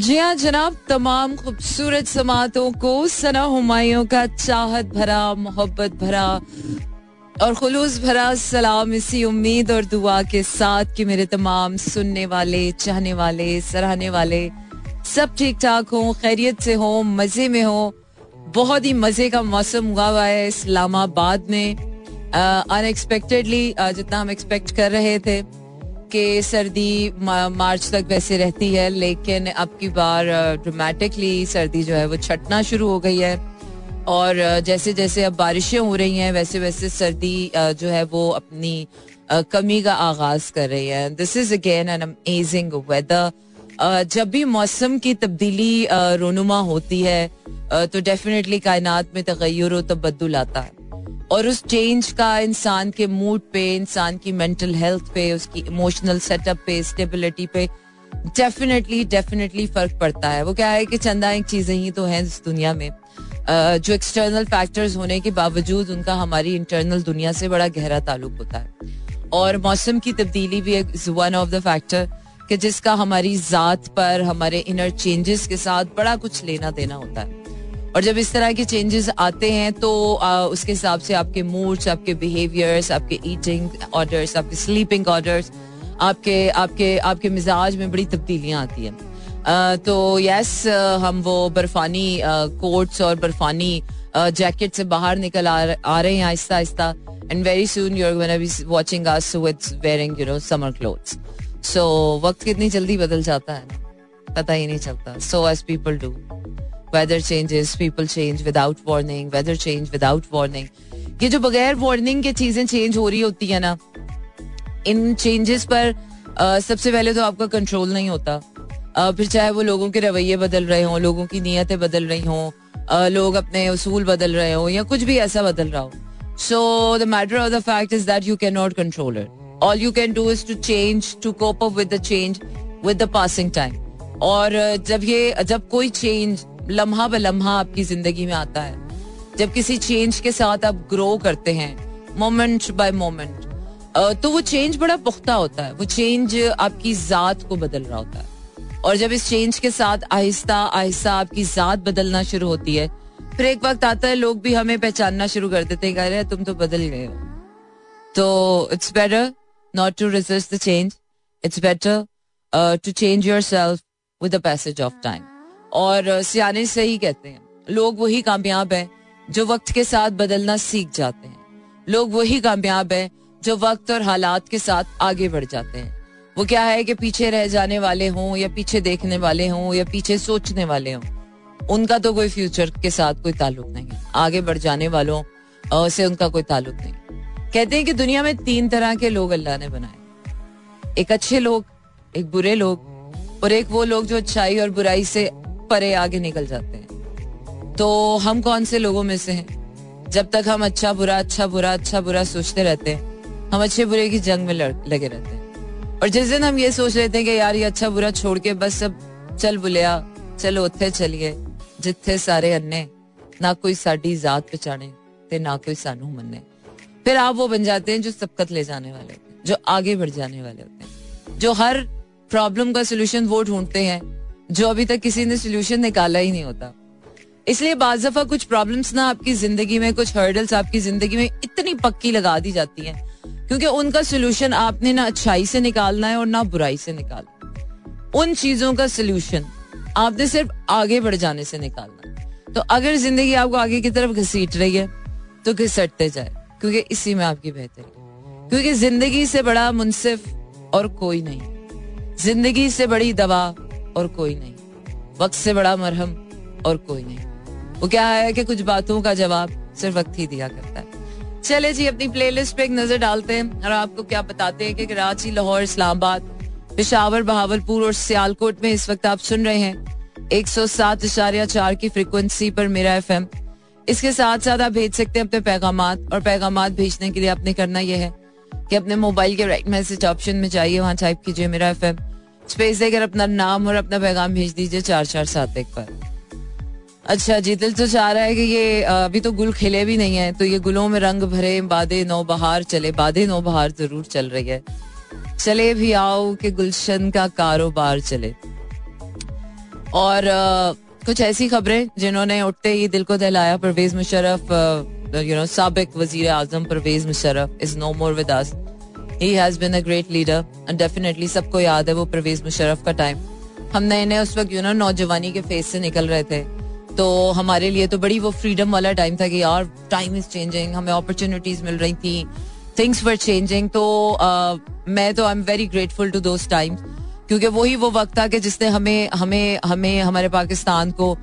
जी हाँ जनाब, तमाम खूबसूरत समातों को, सना हमायों का चाहत भरा, मोहब्बत भरा और खुलूस भरा सलाम, इसी उम्मीद और दुआ के साथ कि मेरे तमाम सुनने वाले, चाहने वाले, सराहने वाले सब ठीक ठाक हो, खैरियत से हो, मज़े में हो। बहुत ही मज़े का मौसम हुआ हुआ है इस्लामाबाद में। अनएक्सपेक्टेडली जितना हम एक्सपेक्ट कर रहे थे। कि सर्दी मार्च तक वैसे रहती है, लेकिन अब की बार ड्रामेटिकली सर्दी जो है वो छटना शुरू हो गई है। और जैसे जैसे अब बारिशें हो रही हैं, वैसे वैसे सर्दी जो है वो अपनी कमी का आगाज़ कर रही है। This is again an amazing weather जब भी मौसम की तब्दीली रोनुमा होती है तो डेफिनेटली कायनात में तगैर व तबदुल आता है। और उस चेंज का इंसान के मूड पे, इंसान की मेंटल हेल्थ पे, उसकी इमोशनल सेटअप पे स्टेबिलिटी पे डेफिनेटली डेफिनेटली फ़र्क पड़ता है। वो क्या है कि चंदा एक चीज़ें ही तो हैं इस दुनिया में। जो एक्सटर्नल फैक्टर्स होने के बावजूद उनका हमारी इंटरनल दुनिया से बड़ा गहरा ताल्लुक होता है। और मौसम की तब्दीली भी एक वन ऑफ़ द फैक्टर कि जिसका हमारी जात पर, हमारे इनर चेंजेस के साथ बड़ा कुछ लेना देना होता है। और जब इस तरह के चेंजेस आते हैं तो आ, उसके हिसाब से आपके मूड्स आपके बिहेवियर्स आपके ईटिंग ऑर्डर्स आपके स्लीपिंग ऑर्डर्स आपके आपके आपके मिजाज में बड़ी तब्दीलियाँ आती हैं। तो यस हम वो बर्फानी कोट्स और बर्फानी जैकेट से बाहर निकल आ, रहे हैं आहिस्ता आहिस्ता। And very soon you're be watching us with wearing you know summer clothes so वक्त कितनी जल्दी बदल जाता है? पता ही नहीं चलता। So as people do weather changes people change without warning weather change without warning ये जो बगैर वार्निंग के चीज़ें चेंज हो रही होती है ना इन चेंजेस पर uh, सबसे पहले तो आपका कंट्रोल नहीं होता। uh, फिर चाहे वो लोगों के रवैये बदल रहे हों लोगों की नीयतें बदल रही हों लोग अपने उसूल बदल रहे हों या कुछ भी ऐसा बदल रहा हो। So the matter of the fact is that you can not control it all you can do is to change to cope up with the change with the passing time और जब ये जब कोई चेंज लम्हा ब लम्हा आपकी ज़िंदगी में आता है। जब किसी चेंज के साथ आप ग्रो करते हैं मोमेंट बाय मोमेंट तो वो चेंज बड़ा पुख्ता होता है। वो चेंज आपकी जात को बदल रहा होता है। और जब इस चेंज के साथ आहिस्ता आहिस्ता आपकी जात बदलना शुरू होती है, फिर एक वक्त आता है, लोग भी हमें पहचानना शुरू कर देते हैं कह रहे तुम तो बदल गए हो। तो it's better not to reserve the change it's better to change yourself with the passage of time और सियाने से ही कहते हैं। लोग वही कामयाब हैं जो वक्त के साथ बदलना सीख जाते हैं। लोग वही कामयाब हैं जो वक्त और हालात के साथ आगे बढ़ जाते हैं। वो क्या है कि पीछे रह जाने वाले हों या पीछे देखने वाले हों या पीछे सोचने वाले हों, उनका तो कोई फ्यूचर के साथ कोई ताल्लुक नहीं। आगे बढ़ जाने वालों से उनका कोई ताल्लुक नहीं। कहते हैं कि दुनिया में तीन तरह के लोग अल्लाह ने बनाए। एक अच्छे लोग, एक बुरे लोग और एक वो लोग जो अच्छाई और बुराई से परे आगे निकल जाते हैं। तो हम कौन से लोगों में से हैं? जब तक हम अच्छा बुरा अच्छा बुरा अच्छा बुरा सोचते रहते हैं, हम अच्छे बुरे की जंग में लगे रहते हैं। और जिस दिन हम ये सोच लेते हैं कि यार ये अच्छा बुरा छोड़ के बस सब चल बुलिया, चलो उत्थे चलिए, जिथे सारे अन्ने, ना कोई साड़ी जात पहचाने ते ना कोई सानू मन्ने। फिर आप वो बन जाते हैं जो सबकत ले जाने वाले होते हैं, जो आगे बढ़ जाने वाले होते हैं, जो हर प्रॉब्लम का सोल्यूशन वो ढूंढते हैं जो अभी तक किसी ने सोल्यूशन निकाला ही नहीं होता। इसलिए बाज दफ़ा कुछ प्रॉब्लम्स ना आपकी ज़िंदगी में, कुछ हर्डल्स आपकी ज़िंदगी में इतनी पक्की लगा दी जाती हैं, क्योंकि उनका सोल्यूशन आपने ना अच्छाई से निकालना है और ना बुराई से निकालना उन चीज़ों का सोल्यूशन आपने सिर्फ़ आगे बढ़ जाने से निकालना तो अगर ज़िंदगी आपको आगे की तरफ़ घसीट रही है तो घसटते जाए, क्योंकि इसी में आपकी बेहतरी क्योंकि ज़िंदगी से बड़ा मुनसिफ और कोई नहीं। ज़िंदगी से बड़ी दवा और कोई नहीं। वक्त से बड़ा मरहम और कोई नहीं। वो क्या है कि कुछ बातों का जवाब सिर्फ़ वक्त ही दिया करता है। चले जी, अपनी प्लेलिस्ट पे एक नज़र डालते हैं और आपको क्या बताते हैं कि कराची, लाहौर, इस्लामाबाद, पिशावर, बहावलपुर और सियालकोट में इस वक्त आप सुन रहे हैं एक सौ सात इशारिया चार की फ्रिक्वेंसी पर मेरा एफ़ एम इसके साथ साथ आप भेज सकते हैं अपने पैगाम और पैगाम भेजने के लिए आपने करना यह है कि अपने मोबाइल के राइट मैसेज ऑप्शन में जाइए, वहाँ टाइप कीजिए मेरा एफएम स्पेस देकर अपना नाम और अपना पैगाम भेज दीजिए चार चार सात एक पर अच्छा जी दिल तो चाह रहा है कि ये अभी तो गुल खिले भी नहीं है तो ये गुलों में रंग भरे बादे नौ बहार चले बादे नौ बहार ज़रूर चल रही है। चले भी आओ कि गुलशन का कारोबार चले। और आ, कुछ ऐसी खबरें जिन्होंने उठते ही दिल को दहलाया परवेज मुशरफ यू नो सबक वज़ीर आज़म Pervez Musharraf is no more with us he has been a great leader definitely सबको याद है वो परवेज मुशरफ का टाइम हम नए नए उस वक्त यू नो नौजवानी के फेस से निकल रहे थे. तो हमारे लिए तो बड़ी वो फ्रीडम वाला टाइम था कि यार टाइम इज़ चेंजिंग हमें अपॉर्चुनिटीज़ मिल रही थी थिंग्स वर चेंजिंग तो मैं तो I am very grateful to those times क्योंकि वही वो वक्त था कि जिसने हमें हमें हमें, हमारे पाकिस्तान को,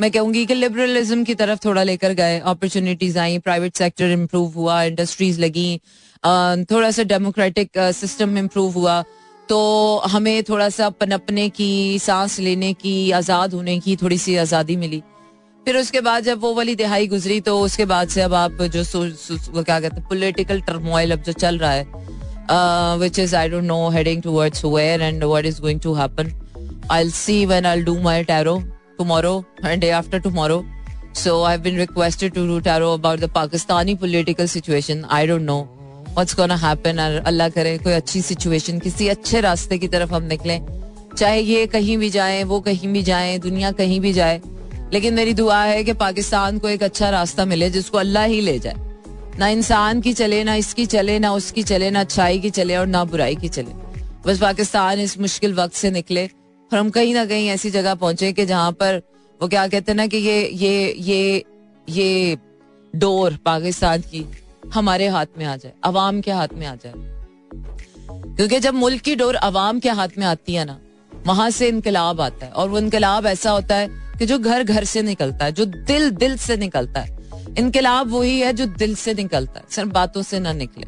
मैं कहूँगी कि लिबरलिज्म की तरफ़ थोड़ा लेकर गए. अपॉर्चुनिटीज़ आई प्राइवेट सेक्टर इम्प्रूव हुआ इंडस्ट्रीज़ लगी अं, थोड़ा सा डेमोक्रेटिक सिस्टम इम्प्रूव हुआ। तो हमें थोड़ा सा पनपने की सांस लेने की आज़ाद होने की थोड़ी सी आज़ादी मिली। फिर उसके बाद जब वो वाली दिहाई गुजरी तो उसके बाद से अब आप जो सो, सो, सो क्या कहते हैं पोलिटिकल टर्मोइल अब जो चल रहा है which is I don't know heading towards where and what is going to happen I see when I do my tarot tomorrow and day after tomorrow so I been requested to do tarot about the Pakistani political situation I don't know what's gonna happen. और अल्लाह करे कोई अच्छी situation किसी अच्छे रास्ते की तरफ़ हम निकलें चाहे ये कहीं भी जाए, वो कहीं भी जाए, दुनिया कहीं भी जाए, लेकिन मेरी दुआ है कि पाकिस्तान को एक अच्छा रास्ता मिले, जिसको अल्लाह ही ले जाए ना इंसान की चले, ना इसकी चले, ना उसकी चले, ना अच्छाई की चले, और ना बुराई की चले बस पाकिस्तान इस मुश्किल वक्त से निकले, और हम कहीं ना कहीं ऐसी जगह पहुँचे कि जहाँ पर वो क्या कहते हैं ना कि ये ये ये ये डोर पाकिस्तान की हमारे हाथ में आ जाए, अवाम के हाथ में आ जाए। क्योंकि जब मुल्क की डोर अवाम के हाथ में आती है ना, वहाँ से इनकलाब आता है। और वो इनकलाब ऐसा होता है कि जो घर घर से निकलता है, जो दिल दिल से निकलता है। इनकलाब वही है जो दिल से निकलता है, सिर्फ़ बातों से ना निकले।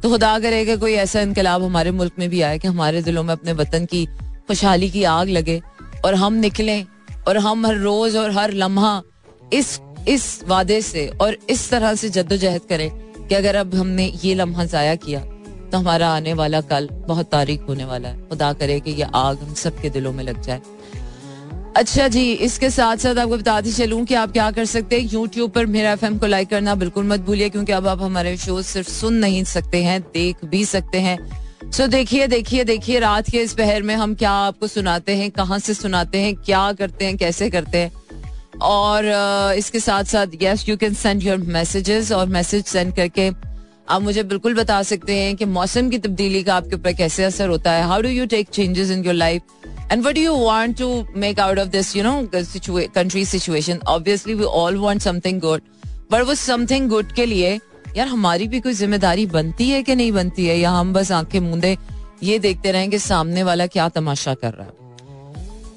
तो खुदा करेगा कोई ऐसा इनकलाब हमारे मुल्क में भी आए कि हमारे दिलों में अपने वतन की खुशहाली की आग लगे और हम निकलें और हम हर रोज और हर लम्हा इस इस वादे से और इस तरह से जद्दोजहद करें कि अगर अब हमने ये लम्हा जाया किया तो हमारा आने वाला कल बहुत तारीख होने वाला है। खुदा करे कि ये आग हम सबके दिलों में लग जाए। अच्छा जी, इसके साथ साथ आपको बताती चलूँ कि आप क्या कर सकते हैं। यूट्यूब पर मेरा FM को लाइक करना बिल्कुल मत भूलिए, क्योंकि अब आप हमारे शो सिर्फ़ सुन नहीं सकते हैं, देख भी सकते हैं। सो देखिए देखिए देखिए, रात के इस पहर में हम क्या आपको सुनाते हैं, कहाँ से सुनाते हैं, क्या करते हैं, कैसे करते हैं? और इसके साथ साथ yes you can send your messages और मैसेज सेंड करके आप मुझे बिल्कुल बता सकते हैं कि मौसम की तब्दीली का आपके ऊपर कैसे असर होता है how do you take changes in your life and what want to make out of this, you know, situa- country situation? Obviously, we all want something good. But वो समथिंग गुड के लिए यार हमारी भी कोई ज़िम्मेदारी बनती है कि नहीं बनती है या हम बस आँखें मूंदे ये देखते रहें कि सामने वाला क्या तमाशा कर रहा है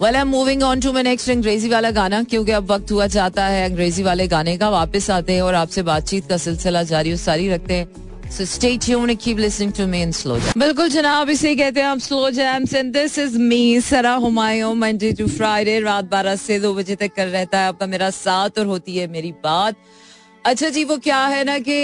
well I am moving on to my next अंग्रेज़ी वाला गाना क्योंकि अब वक्त हुआ जाता है अंग्रेज़ी वाले गाने का वापस आते हैं और आपसे बातचीत का सिलसिला जारी सारी रखते हैं So stay tuned and keep listening to me in slow jam. बिल्कुल जनाब इसे कहते हैं हम slow jams and this is me Sara Humayun Monday to Friday रात बारह से दो बजे तक कर रहता है आपका मेरा साथ और होती है मेरी बात अच्छा जी वो क्या है ना कि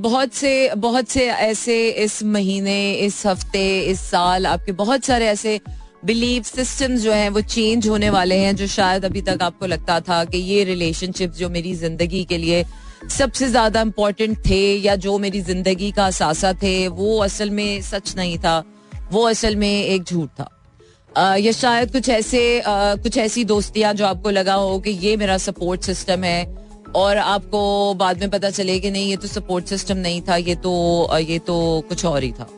बहुत से बहुत से ऐसे इस महीने इस हफ़्ते इस साल आपके बहुत सारे ऐसे बिलीव सिस्टम जो हैं वो चेंज होने वाले हैं जो शायद अभी तक आपको लगता था कि ये रिलेशनशिप जो मेरी ज़िंदगी के लिए सबसे ज़्यादा इम्पोर्टेंट थे या जो मेरी ज़िंदगी का असासा थे वो असल में सच नहीं था वो असल में एक झूठ था। या शायद कुछ ऐसे आ, कुछ ऐसी दोस्तियाँ जो आपको लगा हो कि ये मेरा सपोर्ट सिस्टम है और आपको बाद में पता चले कि नहीं ये तो सपोर्ट सिस्टम नहीं था ये तो ये तो कुछ और ही था।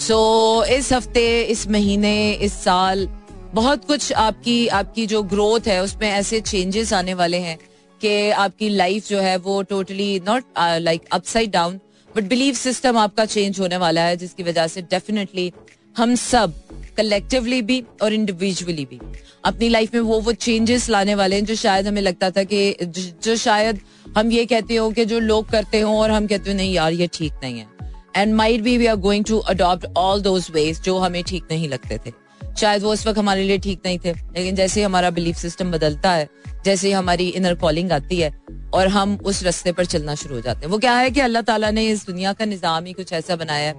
सो so, इस हफ़्ते इस महीने इस साल बहुत कुछ आपकी आपकी जो ग्रोथ है उसमें ऐसे चेंजेस आने वाले हैं कि आपकी लाइफ जो है वो totally not like upside down but believe system आपका चेंज होने वाला है जिसकी वजह से डेफिनेटली हम सब कलेक्टिवली भी और इंडिविजुअली भी अपनी लाइफ में वो वो चेंजेस लाने वाले हैं जो शायद हमें लगता था कि जो शायद हम ये कहते हो कि जो लोग करते हो और हम कहते हो नहीं यार ये ठीक नहीं है। And might be we are going to adopt all those ways जो हमें ठीक नहीं लगते थे। शायद वो उस वक्त हमारे लिए ठीक नहीं थे। लेकिन जैसे हमारा बिलीफ सिस्टम बदलता है, जैसे हमारी इनर कॉलिंग आती है, और हम उस रास्ते पर चलना शुरू हो जाते हैं। वो क्या है कि अल्लाह ताला ने इस दुनिया का निज़ाम ही कुछ ऐसा बनाया है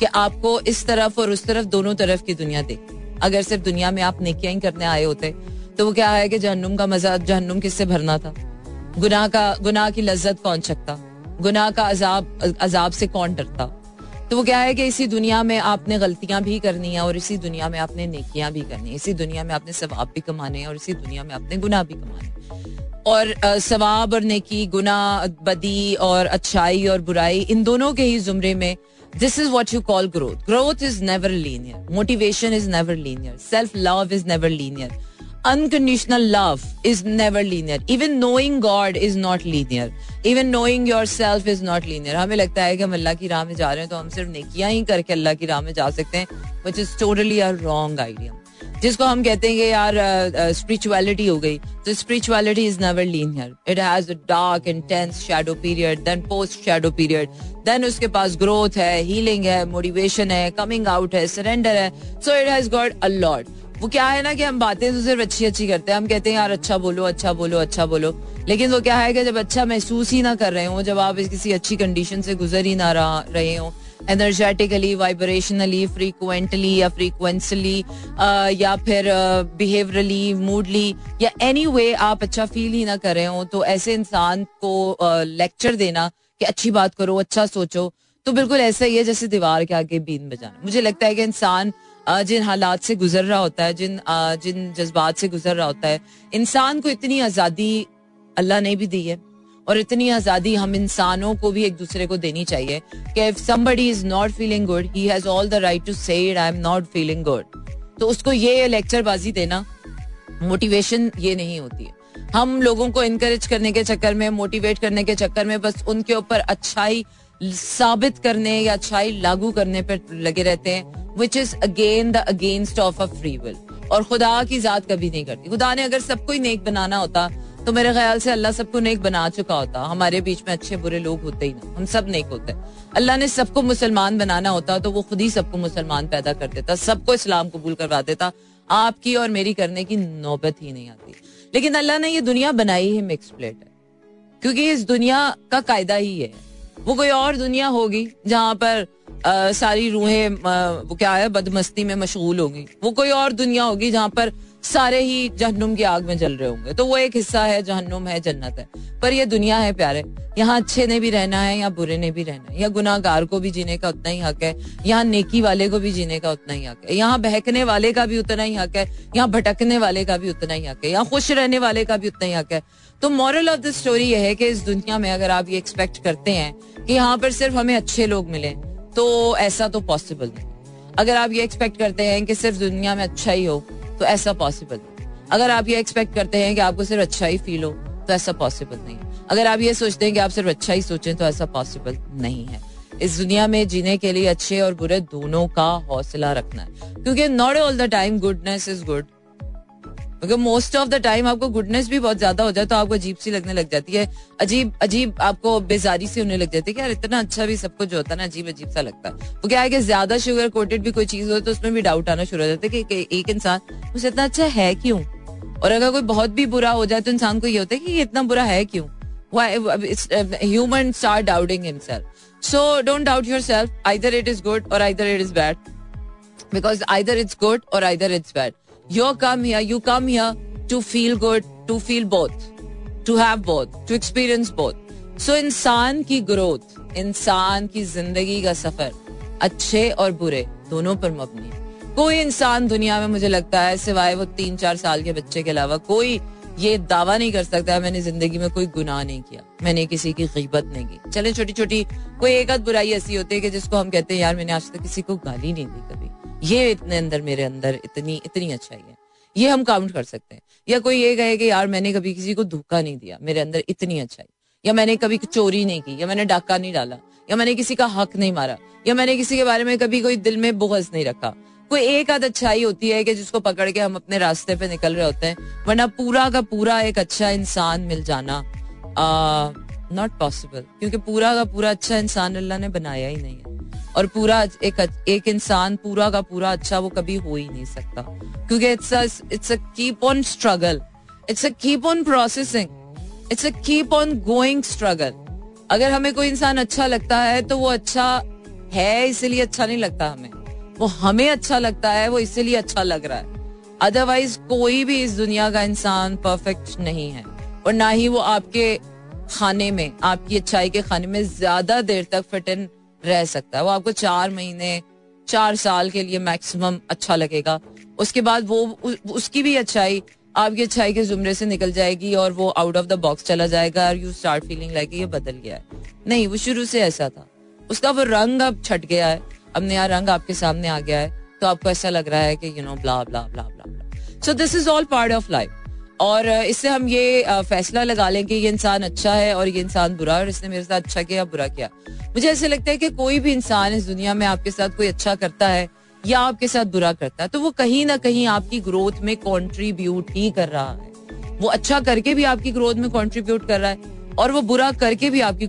कि आपको इस तरफ़ और उस तरफ़ दोनों तरफ़ की दुनिया दे। अगर सिर्फ़ दुनिया में आप नेकियाँ ही करने आए होते तो वो क्या है कि जहन्नुम का मज़ा, जहन्नुम किससे भरना था? गुनाह का, गुनाह की लज्जत कौन सकता गुनाह का अजाब अजाब से कौन डरता? तो वो क्या है कि इसी दुनिया में आपने गलतियाँ भी करनी है और इसी दुनिया में आपने नेकियाँ भी करनी है। इसी दुनिया में आपने सवाब भी कमाने हैं और इसी दुनिया में आपने गुनाह भी कमाने और सवाब और नेकी गुना बदी और अच्छाई और बुराई, इन दोनों के ही जुमरे में this is what you call growth growth is never linear motivation is never linear self love is never linear unconditional love is never linear. Even knowing God is not linear. Even knowing yourself is not linear. हमें लगता है कि हम अल्लाह की राह में जा रहे हैं तो हम सिर्फ़ नेकियाँ ही करके अल्लाह की राह में जा सकते हैं which is totally a wrong idea जिसको हम कहते हैं कि यार स्पिरिचुअलिटी हो गई तो spirituality is never linear it has a dark intense shadow period then post shadow period then उसके पास ग्रोथ है हीलिंग है मोटिवेशन है कमिंग आउट है सरेंडर है so it has got a lot वो क्या है ना कि हम बातें तो सिर्फ़ अच्छी अच्छी करते हैं। हम कहते हैं, यार अच्छा बोलो अच्छा बोलो अच्छा बोलो। लेकिन वो क्या है कि जब अच्छा महसूस ही ना कर रहे हो, जब आप किसी अच्छी कंडीशन से गुजर ही ना रहे हो एनर्जेटिकली वाइब्रेशनली फ्रीक्वेंटली या फ्रीक्वेंसली या फिर बिहेवरली मूडली या एनी वे आप अच्छा फील ही ना कर रहे हो तो ऐसे इंसान को लेक्चर देना कि अच्छी बात करो अच्छा सोचो तो बिल्कुल ऐसा ही है जैसे दीवार के आगे बीन बजाना। मुझे लगता है कि इंसान जिन हालात से गुजर रहा होता है, जिन जिन जज्बात से गुजर रहा होता है, इंसान को इतनी आज़ादी अल्लाह ने भी दी है और इतनी आज़ादी हम इंसानों को भी एक दूसरे को देनी चाहिए कि if somebody is not feeling good he has all the right to say I am not feeling good तो उसको ये लेक्चर बाजी देना मोटिवेशन ये नहीं होती है। हम लोगों को इनकरेज करने के चक्कर में मोटिवेट करने के चक्कर में बस उनके ऊपर अच्छाई साबित करने या अच्छाई लागू करने पर लगे रहते हैं। Which is again the against of a free will और खुदा की जात कभी नहीं करती। खुदा ने अगर सबको ही नेक बनाना होता तो मेरे ख्याल से अल्लाह सबको नेक बना चुका होता। हमारे बीच में अच्छे बुरे लोग होते ही ना। हम सब नेक होते। अल्लाह ने सबको मुसलमान बनाना होता तो वो खुद ही सबको मुसलमान पैदा कर देता, सबको इस्लाम कबूल करवा देता। आपकी और मेरी करने की नौबत ही नहीं आती। लेकिन अल्लाह ने ये दुनिया बनाई ही मिक्स प्लेट है। क्योंकि इस दुनिया का कायदा ही है। वो कोई और दुनिया होगी, जहाँ पर आ, सारी रूहें वो क्या है बदमस्ती में मशगूल होगी। वो कोई और दुनिया होगी जहाँ पर सारे ही जहन्नुम की आग में जल रहे होंगे। तो वो एक हिस्सा है जहन्नुम है जन्नत है। पर ये दुनिया है प्यारे। यहाँ अच्छे ने भी रहना है या बुरे ने भी रहना है। या गुनाहगार को भी जीने का उतना ही हक है यहाँ नेकी वाले को भी जीने का उतना ही हक है। यहाँ बहकने वाले का भी उतना ही हक है यहाँ भटकने वाले का भी उतना ही हक है यहाँ खुश रहने वाले का भी उतना ही हक है। तो मॉरल ऑफ़ द स्टोरी यह है कि इस दुनिया में अगर आप ये एक्सपेक्ट करते हैं कि यहाँ पर सिर्फ़ हमें अच्छे लोग मिले तो ऐसा तो पॉसिबल नहीं। अगर आप ये एक्सपेक्ट करते हैं कि सिर्फ़ दुनिया में अच्छा ही हो तो ऐसा पॉसिबल अगर आप ये एक्सपेक्ट करते हैं कि आपको सिर्फ़ अच्छा ही फील हो तो ऐसा पॉसिबल नहीं। अगर आप ये सोचते हैं कि आप सिर्फ़ अच्छा ही सोचें तो ऐसा पॉसिबल नहीं है। इस दुनिया में जीने के लिए अच्छे और बुरे दोनों का हौसला रखना है। क्योंकि not all the time goodness is good क्योंकि मोस्ट ऑफ़ द टाइम आपको गुडनेस भी बहुत ज़्यादा हो जाए तो आपको अजीब सी लगने लग जाती है। अजीब अजीब आपको बेजारी से होने लग जाती है कि यार इतना अच्छा भी सब कुछ होता है ना, अजीब अजीब सा लगता है। वो क्या है कि ज़्यादा शुगर कोटेड भी कोई चीज़ हो तो उसमें भी डाउट आना शुरू हो जाता है कि एक इंसान मुझे इतना अच्छा है क्यों? और अगर कोई बहुत भी बुरा हो जाए तो इंसान को ये होता है कि ये इतना बुरा है क्यों? Human start doubting himself so don't doubt yourself either it is good or either it is bad because either it's good or either it's bad you come here, you come here to feel good, to feel both, to have both, to experience both. So इंसान की growth इंसान की ज़िंदगी का सफ़र अच्छे और बुरे दोनों पर मबनी कोई इंसान दुनिया में मुझे लगता है सिवाय वो तीन चार साल के बच्चे के अलावा कोई ये दावा नहीं कर सकता मैंने ज़िंदगी में कोई गुनाह नहीं किया मैंने किसी की गीबत नहीं की। चले छोटी छोटी कोई एक आध बुराई ऐसी होती है कि जिसको हम कहते हैं यार मैंने आज तक किसी को गाली नहीं दी कभी। ये इतने अंदर मेरे अंदर इतनी इतनी अच्छाई है। ये हम काउंट कर सकते हैं। या कोई ये कहे कि यार मैंने कभी किसी को धोखा नहीं दिया, मेरे अंदर इतनी अच्छाई। या मैंने कभी चोरी नहीं की, या मैंने डाका नहीं डाला, या मैंने किसी का हक नहीं मारा, या मैंने किसी के बारे में कभी कोई दिल में बुगज नहीं रखा। कोई एक आध अच्छाई होती है कि जिसको पकड़ के हम अपने रास्ते पे निकल रहे होते हैं, वरना पूरा का पूरा एक अच्छा इंसान मिल जाना नॉट पॉसिबल क्योंकि पूरा का पूरा अच्छा इंसान अल्लाह ने बनाया ही नहीं है। और पूरा एक एक इंसान पूरा का पूरा अच्छा वो कभी हो ही नहीं सकता। क्योंकि it's it's a keep on struggle it's a keep on processing it's a keep on going struggle अगर हमें कोई इंसान अच्छा लगता है तो वो अच्छा है, इसीलिए अच्छा नहीं लगता हमें। वो हमें अच्छा लगता है, वो इसीलिए अच्छा लग रहा है। अदरवाइज़ कोई भी इस दुनिया का इंसान परफेक्ट नहीं है। और ना ही वो आपके खाने में, आपकी अच्छाई के खाने में ज़्यादा देर तक फिट इन रह सकता है। वो आपको चार महीने चार साल के लिए मैक्सिमम अच्छा लगेगा। उसके बाद वो उ, उसकी भी अच्छाई आपकी अच्छाई के जुमरे से निकल जाएगी और वो आउट ऑफ़ द बॉक्स चला जाएगा और यू स्टार्ट फीलिंग लाइक ये बदल गया है। नहीं वो शुरू से ऐसा था। उसका वो रंग अब छट गया है। अब नया रंग आपके सामने आ गया है। तो आपको ऐसा लग रहा है कि you know blah blah blah blah so this is all part of life और इससे हम ये फैसला लगा लें कि ये इंसान अच्छा है और ये इंसान बुरा और इसने मेरे साथ अच्छा किया बुरा किया। मुझे ऐसे लगता है कि कोई भी इंसान इस दुनिया में आपके साथ कोई अच्छा करता है या आपके साथ बुरा करता है तो वो कहीं ना कहीं आपकी ग्रोथ में कॉन्ट्रीब्यूट ही कर रहा है। वो अच्छा करके भी आपकी ग्रोथ में कॉन्ट्रीब्यूट कर रहा है और वो बुरा करके भी आपकी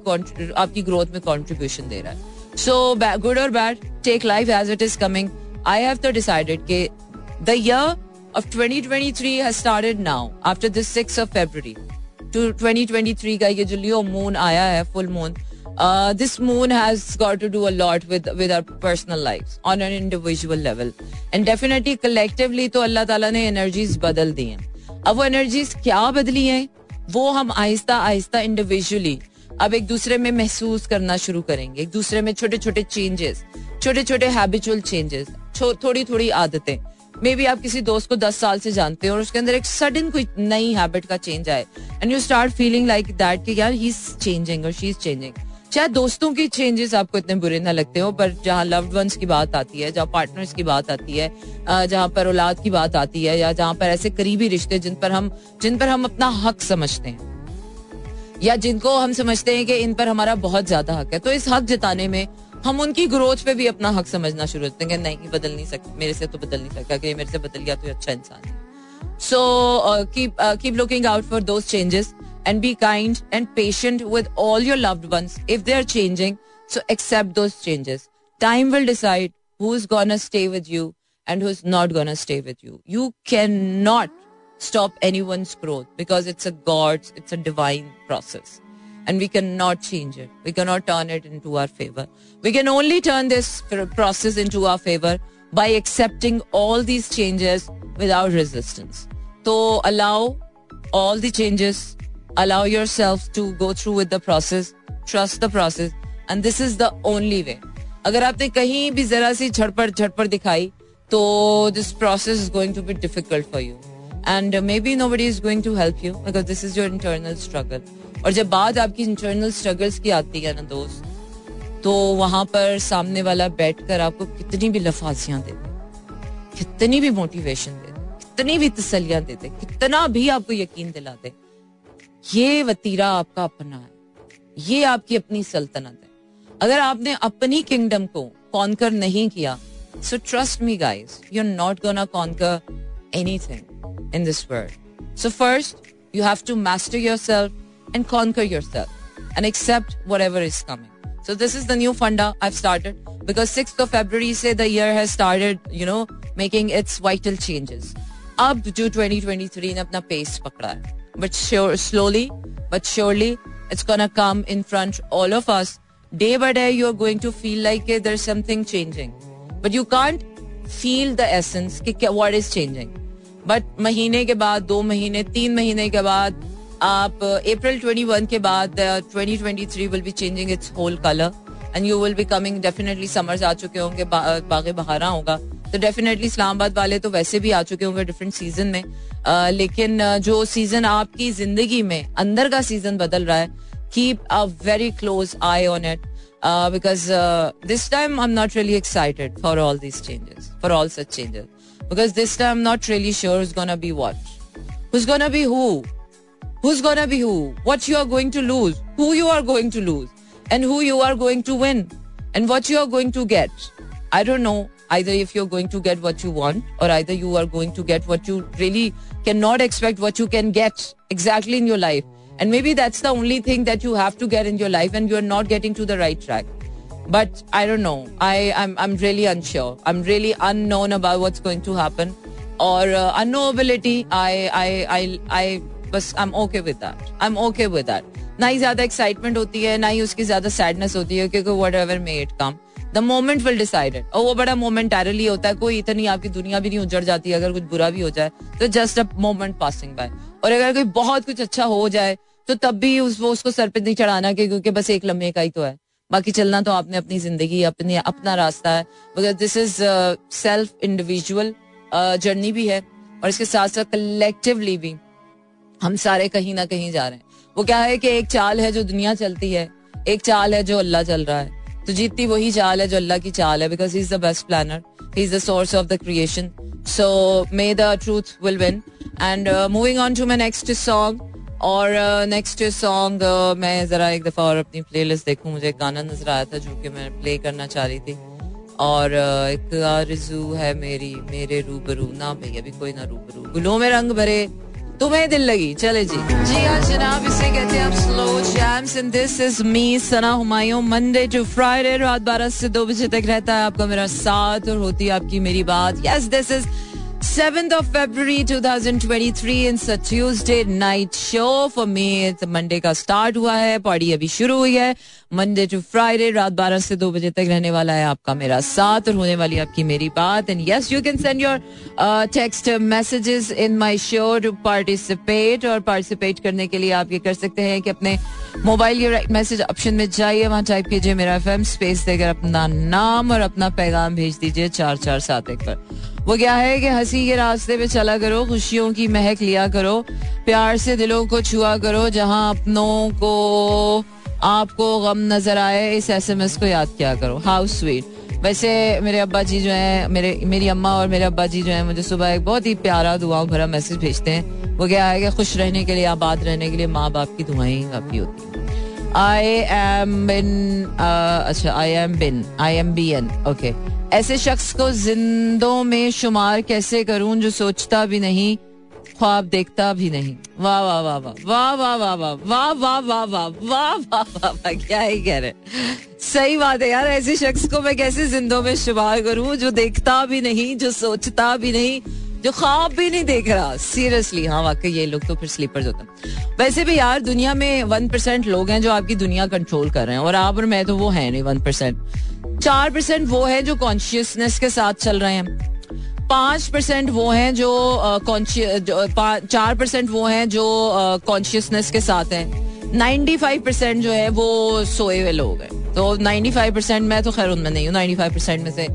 आपकी ग्रोथ में कॉन्ट्रीब्यूशन दे रहा है। सो गुड और bad take life as it is coming I have decided के the year of 2023 has started now after this 6th of February to 2023 का ये जो लियो मून आया है full moon uh, moon has got to do a lot with with our personal lives on an individual level and definitely collectively तो अल्लाह ताला ने energies बदल दी हैं अब वो एनर्जीज क्या बदली हैं वो हम आहिस्ता आहिस्ता इंडिविजुअली अब एक दूसरे में महसूस करना शुरू करेंगे एक दूसरे में छोटे छोटे चेंजेस छोटे छोटे हैबिचुअल चेंजेस थोड़ी थोड़ी आदतें मे बी आप किसी दोस्त को दस साल से जानते हो और उसके अंदर एक सडन कोई नई हैबिट का चेंज आए and you start feeling like that कि यार ही इज़ चेंजिंग और शी इज़ चेंजिंग शायद दोस्तों की चेंजेस आपको इतने बुरे ना लगते हो, पर जहाँ लव्ड वंस की बात आती है, जहाँ पार्टनर्स की बात आती है जहाँ पर औलाद की बात आती है, या जहाँ पर ऐसे करीबी रिश्ते जिन पर हम, जिन पर हम अपना हक समझते हैं, या जिनको हम समझते हैं कि इन पर हमारा बहुत ज़्यादा हक है तो इस हक जताने में हम उनकी ग्रोथ पे भी अपना हक समझना शुरू करते हैं नहीं, बदल नहीं सकते। मेरे से तो बदल नहीं सकता कि मेरे से बदल गया तो अच्छा इंसान है। So keep looking out for those changes and be kind and patient with all your loved if they are changing so accept those changes time will decide who is gonna stay with you and who is not gonna stay with you you can not stop anyone's growth because it's a god's it's a process And we cannot change it. We cannot turn it into our favor. We can only turn this process into our favor by accepting all these changes without resistance. So allow all the changes allow yourself to go through with the process trust the process and this is the only way अगर आपने कहीं भी जरा सी झटपट झटपट दिखाई तो this process is going to be difficult for you and maybe nobody is going to help you because this is your internal struggle और जब बात आपकी इंटरनल स्ट्रगल्स की आती है ना दोस्त तो वहाँ पर सामने वाला बैठ कर आपको कितनी भी लफाजियाँ दे दे, कितनी भी मोटिवेशन दे कितनी भी तसलियाँ दे दे, कितना भी आपको यकीन दिला दे, ये वतीरा आपका अपना है, ये आपकी अपनी सल्तनत है। अगर आपने अपनी किंगडम को कॉन्कर नहीं किया so trust me guys you are not gonna conquer anything in this world so first you have to to your yourself and conquer yourself and accept whatever is coming. So this is the new funda I've started because 6th of February say the year has started, you know, making its vital changes. अब जो 2023 ने अपना pace पकड़ा है but sure, slowly but surely it's gonna come in front all of us day by day you're going to feel like hey, there's something changing but you can't feel the essence कि what is changing but महीने के बाद दो महीने तीन महीने के बाद आप अप्रैल 21 के बाद 2023 will be changing its whole color and you will be coming definitely summers आ चुके होंगे बागे बहारा होगा। तो डेफिनेटली इस्लामाबाद वाले तो वैसे भी आ चुके होंगे डिफरेंट सीज़न में। आ, लेकिन जो सीज़न आपकी ज़िंदगी में अंदर का सीज़न बदल रहा है keep a very close eye on it because this time I am not really excited for all these changes for all such changes because this time not really sure is gonna be what who's gonna be who? Who's gonna be who? What you are going to lose? Who you are going to lose? And who you are going to win? And what you are going to get? I don't know. Either if you're going to get what you want or either you are going to get what you really cannot expect what you can get exactly in your life. And maybe that's the only thing that you have to get in your life and you're not getting to the right track. But i don't know. I i'm, I'm really unsure. I'm really unknown about what's going to happen or uh, unknowability. I i i i बस I am okay with that I am okay with that ना ही ज़्यादा excitement होती है, ना ही उसकी ज़्यादा sadness होती है, क्योंकि whatever may it come the moment will decided और वो बड़ा मोमेंटरली होता है, कोई इतनी आपकी दुनिया भी नहीं उजड़ जाती, अगर कुछ बुरा भी हो जाए तो just a moment passing by और अगर कोई बहुत कुछ अच्छा हो जाए तो तब भी उस, वो उसको सर पे नहीं चढ़ाना क्योंकि बस एक लम्हे का ही तो है। बाकी चलना तो आपने अपनी ज़िंदगी, अपनी, अपना रास्ता है। मगर this is self individual journey भी है। और इसके साथ साथ कलेक्टिवली भी हम सारे कहीं ना कहीं जा रहे हैं। वो क्या है कि एक चाल है जो दुनिया चलती है एक चाल है जो अल्लाह चल रहा है। तो जीतती वही चाल है जो अल्लाह की चाल है because he is the best planner he is the source of the creation so may the truth will win and moving on to my next song और नेक्स्ट uh, सॉन्ग uh, मैं जरा एक दफ़ा और अपनी प्लेलिस्ट देखूँ। मुझे एक गाना नज़र आया था जो कि मैं प्ले करना चाह रही थी। और uh, एक आरज़ू है मेरी मेरे रूबरू। ना भाई अभी कोई ना रूबरू। गुलों में रंग भरे तुम्हें दिल लगी, चले जी। जी हाँ जनाब, इसे कहते हैं slow jams and this is me Sana Humayun Monday to Friday रात बारह से दो बजे तक रहता है आपका मेरा साथ और होती है आपकी मेरी बात। Yes this is 7th of February 2023 it's a Tuesday night show for me. It's का स्टार्ट हुआ है पार्टी अभी शुरू हुई है। मंडे टू फ्राइडे रात 12 से 2 बजे तक रहने वाला है आपका मेरा साथ और होने वाली आपकी मेरी बात। And yes you can send your text messages in my show to participate और पार्टिसिपेट करने के लिए आप ये कर सकते हैं कि अपने मोबाइल के राइट मैसेज ऑप्शन में जाइए। वहाँ टाइप कीजिए मेरा एफएम स्पेस देकर अपना नाम और अपना पैगाम भेज दीजिए चार चार सात एक पर। वो क्या है कि हँसी के रास्ते पे चला करो, खुशियों की महक लिया करो, प्यार से दिलों को छुआ करो, जहाँ अपनों को, आपको गम नज़र आए, इस एसएमएस को याद किया करो। हाउ स्वीट वैसे मेरे अब्बा जी जो है, मेरे, मेरी अम्मा और मेरे अब्बा जी जो है, मुझे सुबह एक बहुत ही प्यारा दुआओं भरा मैसेज भेजते हैं। वो क्या है कि खुश रहने के लिए, आबाद रहने के लिए माँ बाप की दुआएँ काफ़ी होती हैं। आई एम बिन अच्छा I am been I am being okay ऐसे शख्स को जिंदों में शुमार कैसे करूँ जो सोचता भी नहीं ख्वाब देखता भी नहीं वाह वाह वाह वाह वाह वाह वाह वाह वाह वाह वाह वाह वाह वाह वाह क्या ही कह रहे सही बात है यार ऐसे शख्स को मैं कैसे जिंदों में शुमार करूँ जो देखता भी नहीं जो सोचता भी नहीं जो ख्वाब भी नहीं देख रहा। सीरियसली हाँ वाकई ये लोग तो फिर स्लीपर्स होते हैं। वैसे भी यार, दुनिया में वन परसेंट लोग हैं जो आपकी दुनिया कंट्रोल कर रहे हैं, और आप और मैं तो वो है नहीं वन परसेंट चार परसेंट वो है जो कॉन्शियसनेस के साथ चल रहे हैं। पाँच परसेंट वो हैं जो चार परसेंट वो हैं जो कॉन्शियसनेस के साथ हैं। नाइन्टी फाइव परसेंट जो है वो सोए हुए लोग हैं। तो नाइन्टी फाइव परसेंट मैं तो खैर उनमें नहीं हूँ नाइन्टी फाइव परसेंट में से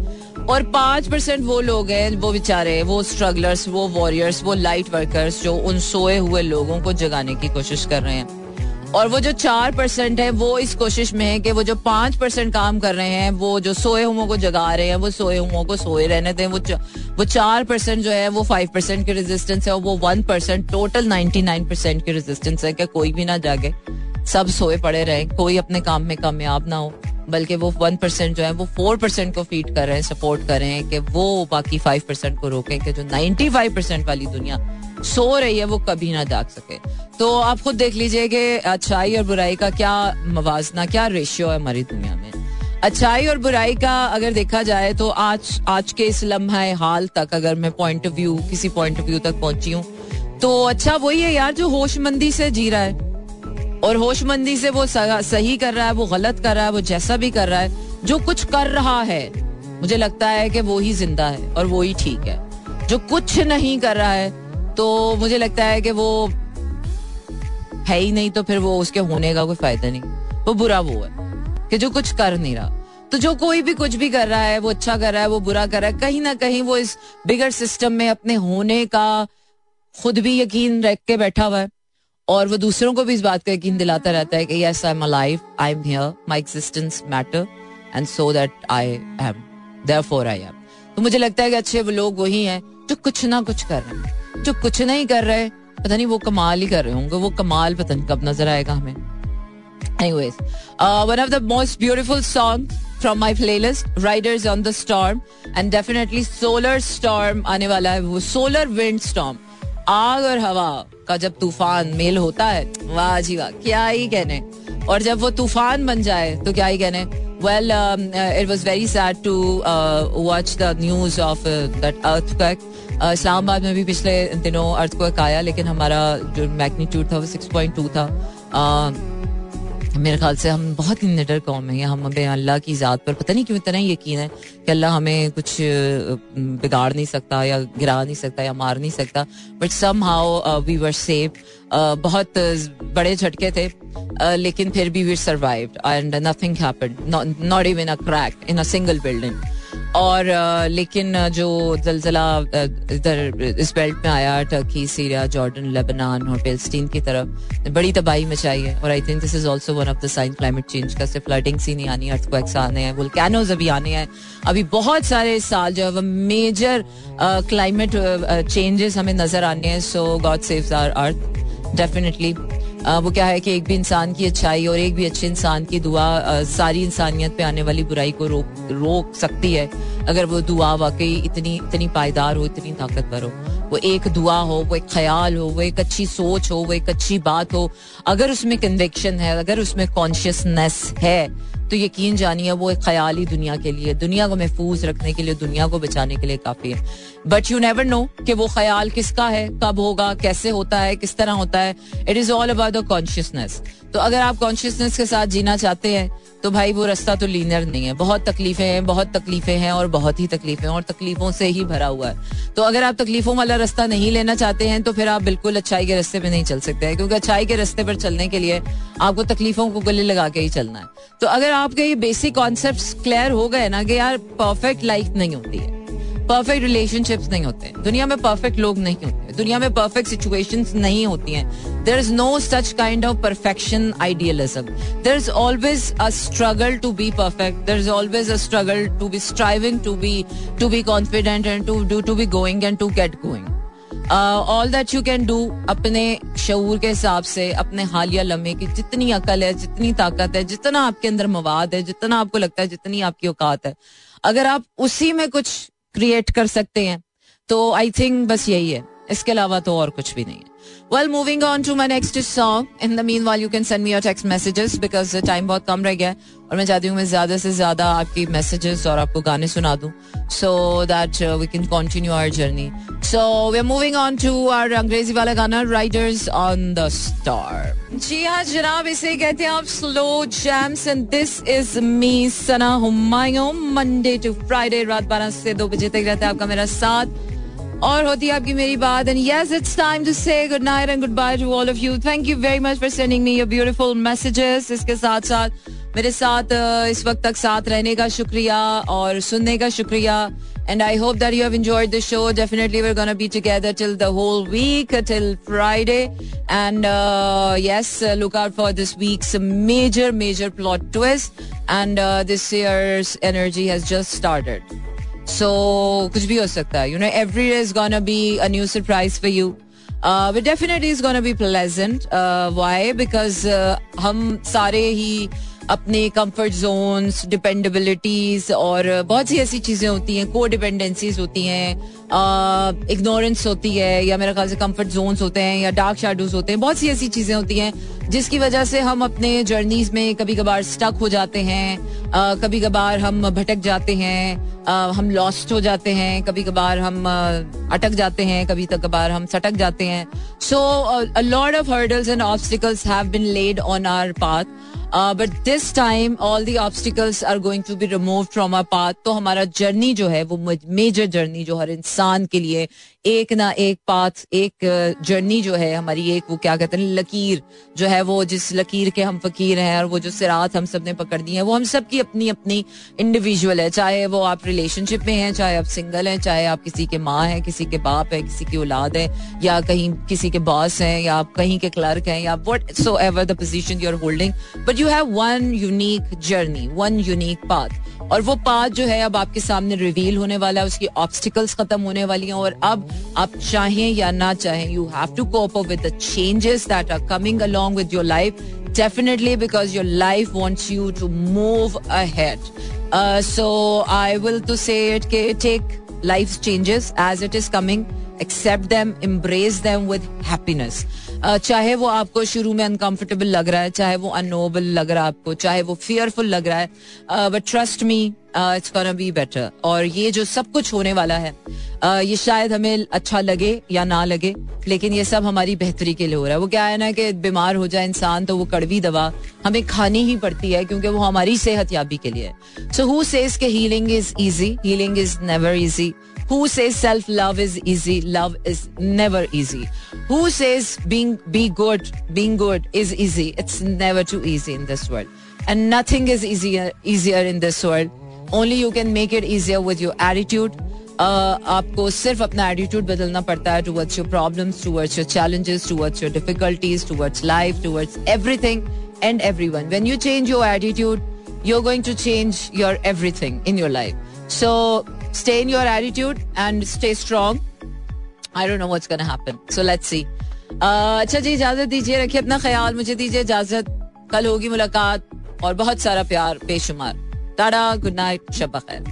और पाँच परसेंट वो लोग हैं, वो बेचारे, वो स्ट्रगलर्स वो वॉरियर्स वो लाइट वर्कर्स जो उन सोए हुए लोगों को जगाने की कोशिश कर रहे हैं। और वो जो चार परसेंट है, वो इस कोशिश में है कि वो जो पाँच परसेंट काम कर रहे हैं, वो जो सोए हुओं को जगा रहे हैं, वो सोए हुओं को सोए रहने दें, वो वो चार परसेंट जो है, वो फाइव परसेंट की रेजिस्टेंस है और वो one percent total ninety nine percent की रेजिस्टेंस है कि कोई भी ना जागे, सब सोए पड़े रहे, कोई अपने काम में कामयाब ना हो। बल्कि वो वन परसेंट जो है, वो फोर परसेंट को फ़ीड कर रहे हैं सपोर्ट कर रहे हैं कि वो बाकी फाइव परसेंट को रोकें कि जो नाइन्टी फाइव परसेंट वाली दुनिया सो रही है, वो कभी ना जाग सके। तो आप खुद देख लीजिए कि अच्छाई और बुराई का क्या मवाजना, क्या रेशियो है हमारी दुनिया में। अच्छाई और बुराई का अगर देखा जाए तो आज आज के इस लम्हा हाल तक अगर मैं पॉइंट ऑफ़ व्यू किसी पॉइंट ऑफ़ व्यू तक पहुँची हूँ तो अच्छा वही है यार, जो होशमंदी से जी रहा है। और होशमंदी से वो सही कर रहा है, वो गलत कर रहा है, वो जैसा भी कर रहा है, जो कुछ कर रहा है, मुझे लगता है कि वो ही ज़िंदा है और वो ही ठीक है। जो कुछ नहीं कर रहा है तो मुझे लगता है कि वो है ही नहीं तो फिर वो उसके होने का कोई फ़ायदा नहीं। वो बुरा वो है, कि जो कुछ कर नहीं रहा। तो जो कोई भी कुछ भी कर रहा है, वो अच्छा कर रहा है, वो बुरा कर रहा है, कहीं ना कहीं वो इस बिगर सिस्टम में अपने होने का खुद भी यकीन रख के बैठा हुआ है। और वो दूसरों को भी इस बात का यकीन दिलाता रहता है कि yes I am alive I am here my existence matter and so that I am therefore I am तो मुझे लगता है कि अच्छे वो लोग वही हैं जो कुछ ना कुछ कर रहे हैं। जो कुछ नहीं कर रहे पता नहीं वो कमाल ही कर रहे होंगे वो कमाल पता नहीं कब नज़र आएगा हमें। Anyways, uh, one of the most beautiful songs from my playlist, Riders on the Storm, and definitely Solar Storm आने वाला है वो Solar Wind Storm. आग और हवा। का जब तूफ़ान मेल होता है वाह जी वाह क्या ही कहने। और जब वो तूफ़ान बन जाए तो क्या ही कहने। Well it was very sad to watch the news of that earthquake Islamabad में भी पिछले दिनों अर्थ अर्थक्वेक आया लेकिन हमारा जो मैग्नीट्यूड था वो सिक्स पॉइंट टू था। Uh, मेरे ख्याल से हम बहुत ही निडर कौम है। हम हमें अल्लाह की ज़ात पर पता नहीं क्यों इतना यकीन है कि अल्लाह हमें कुछ बिगाड़ नहीं सकता या गिरा नहीं सकता या मार नहीं सकता। But somehow we were safe बहुत बड़े झटके थे। लेकिन फिर भी we survived and nothing happened not even a crack in a single building और लेकिन जो जलजला इधर, इस बेल्ट में आया टर्की सीरिया जॉर्डन लेबनान और पेल्स्टीन की तरफ़, बड़ी तबाही मचाई है। और I think this is also one of the sign climate change का, सिर्फ़ फ्लडिंग सी नहीं आनी अर्थक्वेक्स आने हैं वोल्केनोज अभी आने हैं। अभी बहुत सारे साल जो है मेजर क्लाइमेट चेंजेस हमें नज़र आने हैं so God saves our earth definitely वो क्या है कि एक भी इंसान की अच्छाई और एक भी अच्छे इंसान की दुआ सारी इंसानियत पे आने वाली बुराई को रोक रोक सकती है। अगर वो दुआ वाकई इतनी इतनी पायदार हो, इतनी ताकतवर हो, वो एक दुआ हो, वो एक ख्याल हो, वो एक अच्छी सोच हो, वो एक अच्छी बात हो, अगर उसमें कन्विक्शन है, अगर उसमें कॉन्शियसनेस है तो यकीन जानिए, वो एक ख्याली दुनिया के लिए, दुनिया को महफूज रखने के लिए, दुनिया को बचाने के लिए काफ़ी है। बट यू नेवर नो कि वो ख्याल किसका है, कब होगा, कैसे होता है, किस तरह होता है। It is all about the consciousness तो अगर आप कॉन्शियसनेस के साथ जीना चाहते हैं तो भाई वो रास्ता तो लीनर नहीं है। बहुत तकलीफें हैं, बहुत तकलीफें हैं और बहुत ही तकलीफें और तकलीफों से ही भरा हुआ है। तो अगर आप तकलीफों वाला रास्ता नहीं लेना चाहते हैं तो फिर आप बिल्कुल अच्छाई के रास्ते पर नहीं चल सकते हैं, क्योंकि अच्छाई के रास्ते पर चलने के लिए आपको तकलीफों को गले लगा के ही चलना है। तो अगर आपके ये बेसिक कॉन्सेप्ट क्लियर हो गए ना कि यार परफेक्ट लाइफ नहीं होती है। परफेक्ट रिलेशनशिप्स नहीं होते दुनिया में परफेक्ट लोग नहीं होते दुनिया में परफेक्ट सिचुएशन नहीं होती हैं। There is no such kind of perfection idealism there is always a struggle to be perfect there is always a struggle to be striving to be to be confident and to do to be going and to get going all that you can do अपने शूर के हिसाब से, अपने हालिया लम्हे की जितनी अकल है, जितनी ताकत है, जितना आपके अंदर मवाद है, जितना आपको लगता है, जितनी आपकी औकात है। अगर आप उसी में कुछ क्रिएट कर सकते हैं तो आई थिंक बस यही है। इसके अलावा तो और कुछ भी नहीं है। Well moving on to my next song in the meanwhile you can send me your text messages because time बहुत कम रह गया और मैं चाहती हूँ मैं ज़्यादा से ज़्यादा आपकी मैसेजेस और आपको गाने सुना दूँ। So that we can continue our journey so we are moving on to our अंग्रेज़ी वाला गाना राइडर्स ऑन द स्टार जी हाँ जनाब, इसे कहते हैं आप slow jams and this is me Sana Humayun Monday to Friday रात बारह से दो बजे तक रहता है आपका मेरा साथ। और होती है आपकी मेरी बात and yes it's time to say good night and goodbye to all of you thank you very much for sending me your beautiful messages इसके साथ साथ मेरे साथ इस वक्त तक साथ रहने का शुक्रिया और सुनने का शुक्रिया and I hope that you have enjoyed the show. Definitely, we're gonna be together till the whole week, till Friday. And uh, yes, uh, look out for this week's major, major plot twist. And uh, this year's energy has just started. सो कुछ भी हो सकता है you know every is gonna be a new surprise for you but definitely is gonna be pleasant why because हम सारे ही अपने comfort Jones डिपेंडेबिलिटीज और बहुत सी ऐसी चीज़ें होती हैं को डिपेंडेंसीज होती हैं इग्नोरेंस होती है या मेरे ख्याल से कंफर्ट जोन्स होते हैं या डार्क शेडोज होते हैं, बहुत सी ऐसी चीज़ें होती हैं जिसकी वजह से हम अपने जर्नीज में कभी कभार स्टक हो जाते हैं कभी कभार हम भटक जाते हैं हम लॉस्ट हो जाते हैं कभी कभार हम अटक जाते हैं कभी कभार हम सटक जाते हैं। So lord of hurdles and obstacles have been laid on our path but this time all the obstacles are going to be remove from our path तो हमारा जर्नी जो है, वो मेजर जर्नी जो हर इंसान के लिए एक ना एक पाथ एक जर्नी जो है हमारी, एक वो क्या कहते हैं, लकीर जो है वो जिस लकीर के हम फकीर हैं और वो जो सिरात हम सबने पकड़ दी है, वो हम सब की अपनी अपनी इंडिविजुअल है। चाहे वो आप रिलेशनशिप में हैं, चाहे आप सिंगल हैं, चाहे आप किसी के माँ हैं, किसी के बाप है, किसी की औलाद है, या कहीं किसी के बॉस हैं, या आप कहीं के क्लर्क हैं, या whatsoever the position you are holding but you have one unique journey one unique path और वो पाथ जो है अब आपके सामने रिवील होने वाला है, उसकी ऑब्स्टिकल्स खत्म होने वाली हैं और अब आप चाहें या ना चाहें you have to cope up with the changes that are coming along with your life definitely because your life wants you to move ahead. Uh, so I will to say it, take life's changes as it is coming, accept them, embrace them with happiness. चाहे वो आपको शुरू में uncomfortable लग रहा है, चाहे वो अनोबल लग रहा है आपको, चाहे वो फियरफुल लग रहा है but trust me it's gonna be better और ये जो सब कुछ होने वाला है ये शायद हमें अच्छा लगे या ना लगे, लेकिन ये सब हमारी बेहतरी के लिए हो रहा है। वो क्या है ना कि बीमार हो जाए इंसान तो वो कड़वी दवा हमें खानी ही पड़ती है, क्योंकि वो हमारी सेहत याबी के लिए सो हु सेज के healing is easy healing is never easy Who says self love is easy? Love is never easy. Who says being be good, being good is easy? It's never too easy in this world. And nothing is easier easier in this world. Only you can make it easier with your attitude. Uh, आपको सिर्फ अपना attitude बदलना पड़ता है towards your problems towards your challenges towards your difficulties towards life towards everything and everyone when you change your attitude you're going to change your everything in your life. So stay in your attitude and stay strong. I don't know what's going to happen. So let's see. Uh, अच्छा जी इजाज़त दीजिए रखिए अपना ख्याल मुझे दीजिए इजाज़त कल होगी मुलाकात और बहुत सारा प्यार बेशुमार तारा गुड नाइट शब खैर